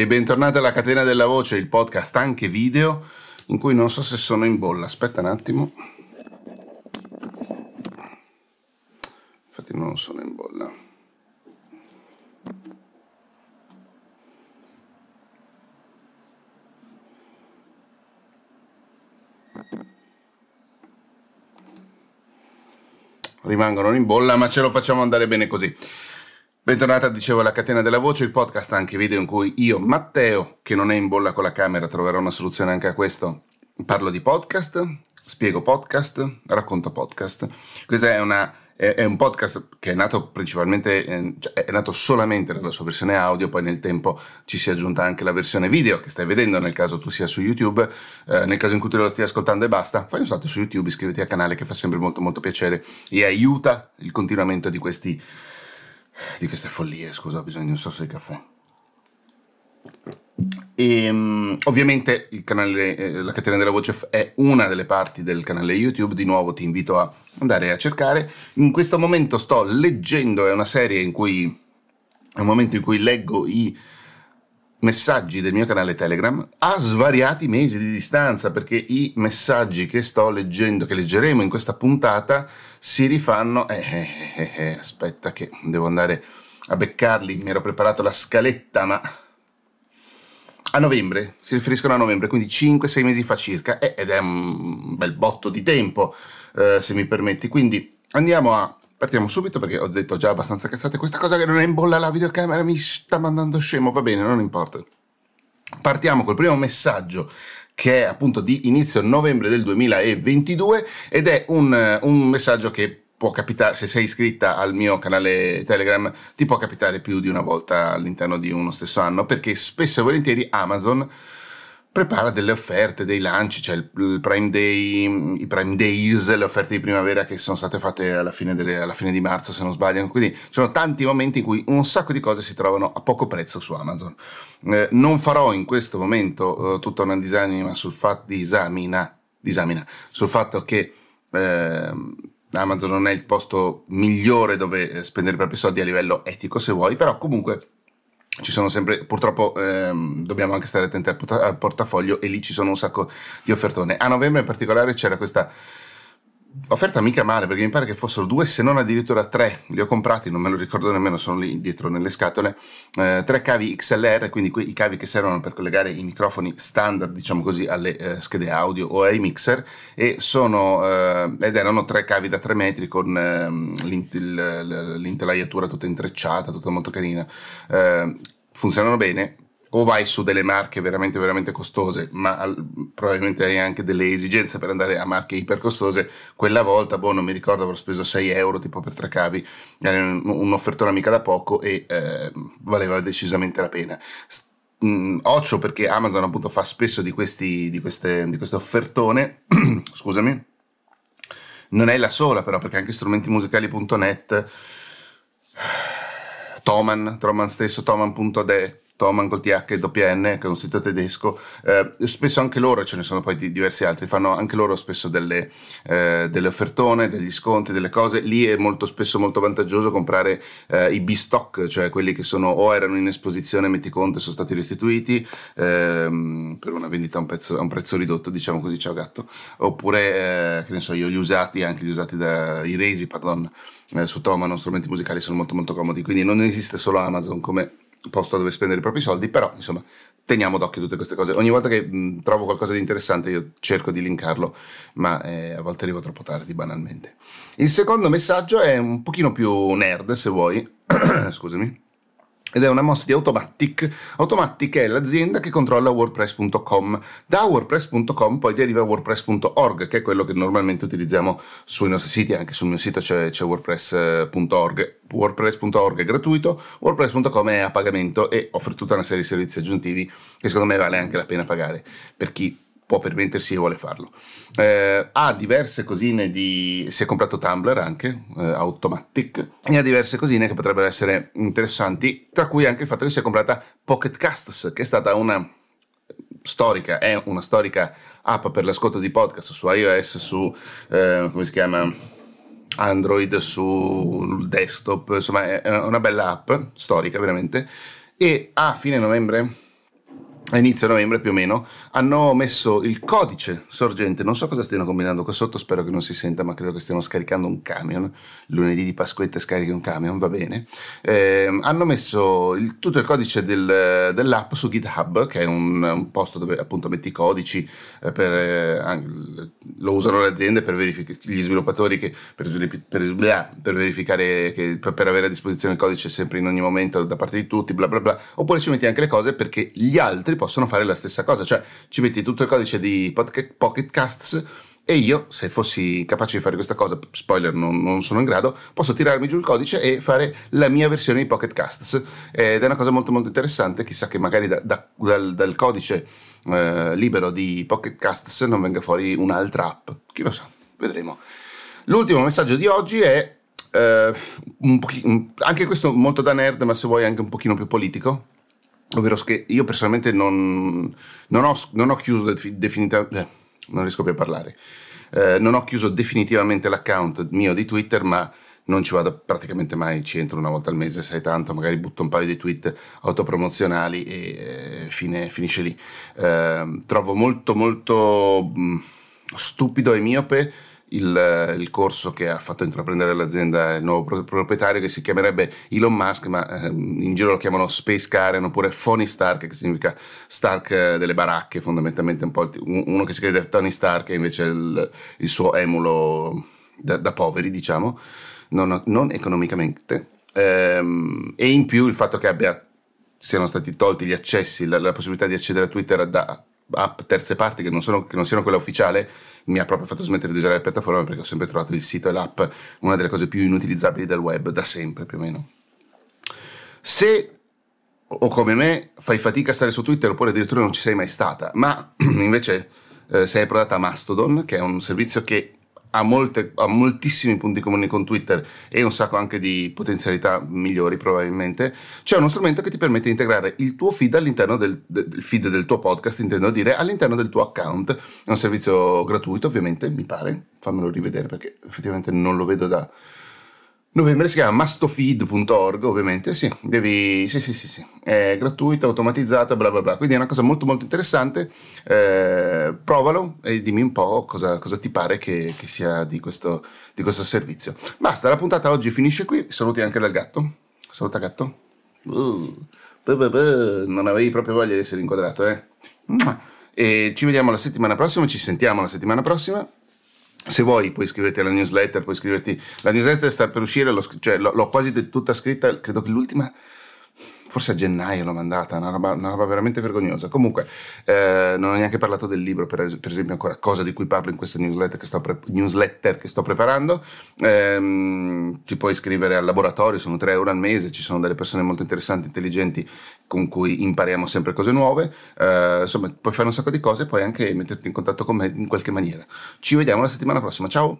e bentornati alla Catena della Voce, il podcast anche video, in cui non so se sono in bolla. Aspetta un attimo. Infatti non sono in bolla. Rimangono in bolla, ma ce lo facciamo andare bene così. Bentornata, dicevo, alla Catena della Voce, il podcast anche video in cui io, Matteo, che non è in bolla con la camera, troverò una soluzione anche a questo. Parlo di podcast, spiego podcast, racconto podcast. Questo è, è, è un podcast che è nato principalmente, eh, cioè è nato solamente nella sua versione audio, poi nel tempo ci si è aggiunta anche la versione video che stai vedendo nel caso tu sia su YouTube, eh, nel caso in cui tu lo stia ascoltando e basta, fai un salto su YouTube, iscriviti al canale che fa sempre molto molto piacere e aiuta il continuamento di questi di queste follie, scusa, ho bisogno di un sorso di caffè. E, um, ovviamente canale, eh, la catena della voce è una delle parti del canale YouTube, di nuovo ti invito a andare a cercare. In questo momento sto leggendo, è una serie in cui, è un momento in cui leggo i messaggi del mio canale Telegram a svariati mesi di distanza, perché i messaggi che sto leggendo, che leggeremo in questa puntata, si rifanno. Eh, eh, eh, eh, aspetta, che devo andare a beccarli. Mi ero preparato la scaletta, ma a novembre, si riferiscono a novembre, quindi 5-6 mesi fa circa, eh, ed è un bel botto di tempo, eh, se mi permetti. Quindi andiamo a. Partiamo subito perché ho detto già abbastanza cazzate. Questa cosa che non è in bolla la videocamera mi sta mandando scemo, va bene, non importa. Partiamo col primo messaggio che è appunto di inizio novembre del 2022 ed è un, un messaggio che può capitare, se sei iscritta al mio canale Telegram, ti può capitare più di una volta all'interno di uno stesso anno, perché spesso e volentieri Amazon prepara delle offerte, dei lanci, c'è il, il Prime Day, i Prime Days, le offerte di primavera che sono state fatte alla fine, delle, alla fine di marzo se non sbaglio, quindi ci sono tanti momenti in cui un sacco di cose si trovano a poco prezzo su Amazon. Eh, non farò in questo momento eh, tutta una disamina sul fatto, disamina, disamina, sul fatto che eh, Amazon non è il posto migliore dove spendere i propri soldi a livello etico se vuoi, però comunque ci sono sempre, purtroppo ehm, dobbiamo anche stare attenti al, portafoglio e lì ci sono un sacco di offertone. A novembre in particolare c'era questa offerta mica male perché mi pare che fossero due se non addirittura tre. Li ho comprati non me lo ricordo nemmeno sono lì dietro nelle scatole. Eh, tre cavi XLR quindi que- i cavi che servono per collegare i microfoni standard diciamo così alle eh, schede audio o ai mixer. E sono eh, ed erano tre cavi da tre metri con ehm, l'int- l'intelaiatura tutta intrecciata tutta molto carina. Eh, funzionano bene o vai su delle marche veramente veramente costose, ma probabilmente hai anche delle esigenze per andare a marche ipercostose, quella volta, boh, non mi ricordo, avrò speso 6 euro tipo per tre cavi, era un'offertona mica da poco e eh, valeva decisamente la pena. Mm, occhio perché Amazon appunto fa spesso di, questi, di, queste, di queste offertone, scusami, non è la sola però perché anche strumentimusicali.net, Toman, Troman stesso, Toman.de, Toman col TH e WN, che è un sito tedesco, eh, spesso anche loro, ce ne sono poi di diversi altri, fanno anche loro spesso delle, eh, delle, offertone, degli sconti, delle cose. Lì è molto spesso molto vantaggioso comprare eh, i B-stock, cioè quelli che sono o erano in esposizione, metti conto, e sono stati restituiti ehm, per una vendita a un, pezzo, a un, prezzo ridotto, diciamo così, ciao gatto, oppure, eh, che ne so io, gli usati, anche gli usati da, i resi, pardon, eh, su Toman, strumenti musicali sono molto molto comodi, quindi non esiste solo Amazon come posto dove spendere i propri soldi, però insomma teniamo d'occhio tutte queste cose. Ogni volta che mh, trovo qualcosa di interessante io cerco di linkarlo, ma eh, a volte arrivo troppo tardi banalmente. Il secondo messaggio è un pochino più nerd se vuoi, scusami ed è una mossa di Automatic. Automatic è l'azienda che controlla WordPress.com. Da WordPress.com poi deriva WordPress.org, che è quello che normalmente utilizziamo sui nostri siti, anche sul mio sito c'è, c'è WordPress.org. WordPress.org è gratuito, WordPress.com è a pagamento e offre tutta una serie di servizi aggiuntivi che secondo me vale anche la pena pagare per chi può permettersi e vuole farlo. Eh, ha diverse cosine di... si è comprato Tumblr anche, eh, Automatic, e ha diverse cosine che potrebbero essere interessanti, tra cui anche il fatto che si è comprata Pocket Casts, che è stata una storica, è una storica app per l'ascolto di podcast su iOS, su, eh, come si chiama, Android, sul desktop, insomma è una bella app, storica veramente, e a fine novembre a inizio novembre più o meno, hanno messo il codice sorgente. Non so cosa stiano combinando qua sotto, spero che non si senta, ma credo che stiano scaricando un camion. Lunedì di Pasquetta scarichi un camion, va bene. Eh, hanno messo il, tutto il codice del, dell'app su GitHub, che è un, un, posto dove appunto metti i codici, eh, per, eh, lo usano le aziende per verificare, gli sviluppatori che, per, per, per verificare, che, per avere a disposizione il codice sempre in ogni momento da parte di tutti, bla bla bla. Oppure ci metti anche le cose perché gli altri possono fare la stessa cosa, cioè ci metti tutto il codice di Pocket Casts e io, se fossi capace di fare questa cosa, spoiler, non, non, sono in grado, posso tirarmi giù il codice e fare la mia versione di Pocket Casts. Ed è una cosa molto molto interessante, chissà che magari da, da, dal, dal, codice eh, libero di Pocket Casts non venga fuori un'altra app. Chi lo sa, vedremo. L'ultimo messaggio di oggi è eh, un pochino, anche questo molto da nerd, ma se vuoi anche un pochino più politico ovvero che io personalmente non, non, ho, non ho, chiuso definitivamente, eh, non riesco più a parlare, eh, non ho chiuso definitivamente l'account mio di Twitter, ma non ci vado praticamente mai, ci entro una volta al mese, se è tanto, magari butto un paio di tweet autopromozionali e eh, fine, finisce lì. Eh, trovo molto molto mh, mm, stupido e miope il, il, corso che ha fatto intraprendere l'azienda il nuovo proprietario che si chiamerebbe Elon Musk ma eh, in giro lo chiamano Space Karen oppure Phony Stark che significa Stark eh, delle baracche fondamentalmente un po' uno che si crede Tony Stark e invece il, il suo emulo da, da, poveri diciamo non, non economicamente. Ehm, e in più il fatto che abbia siano stati tolti gli accessi la, la possibilità di accedere a Twitter da app terze parti che non, sono, che non siano quella ufficiale mi ha proprio fatto smettere di usare la piattaforma perché ho sempre trovato il sito e l'app una delle cose più inutilizzabili del web da sempre più o meno. Se o come me fai fatica a stare su Twitter oppure addirittura non ci sei mai stata, ma invece eh, sei approdata a Mastodon, che è un servizio che ha, molte, ha, moltissimi punti comuni con Twitter e un sacco anche di potenzialità migliori probabilmente, c'è uno strumento che ti permette di integrare il tuo feed all'interno del, del feed del tuo podcast, intendo dire, all'interno del tuo account. È un servizio gratuito ovviamente, mi pare, fammelo rivedere perché effettivamente non lo vedo da novembre si chiama mastofeed.org ovviamente sì, devi, sì sì sì sì è gratuito, automatizzato bla bla bla quindi è una cosa molto molto interessante eh, provalo e dimmi un po' cosa, cosa ti pare che, che sia di questo, di questo, servizio. Basta, la puntata oggi finisce qui saluti anche dal gatto. Saluta gatto. Uh, non avevi proprio voglia di essere inquadrato eh. E ci vediamo la settimana prossima ci sentiamo la settimana prossima se vuoi puoi iscriverti alla newsletter, puoi iscriverti. La newsletter sta per uscire, l'ho, cioè, l'ho, l'ho quasi tutta scritta, credo che l'ultima forse a gennaio l'ho mandata, una roba, una roba veramente vergognosa. Comunque, eh, non ho neanche parlato del libro, per, per, esempio, ancora, cosa di cui parlo in questa newsletter che sto, pre- newsletter che sto preparando. Eh, ti puoi iscrivere al laboratorio, sono 3 euro al mese, ci sono delle persone molto interessanti, intelligenti, con cui impariamo sempre cose nuove. Eh, insomma, puoi fare un sacco di cose e puoi anche metterti in contatto con me in qualche maniera. Ci vediamo la settimana prossima, ciao!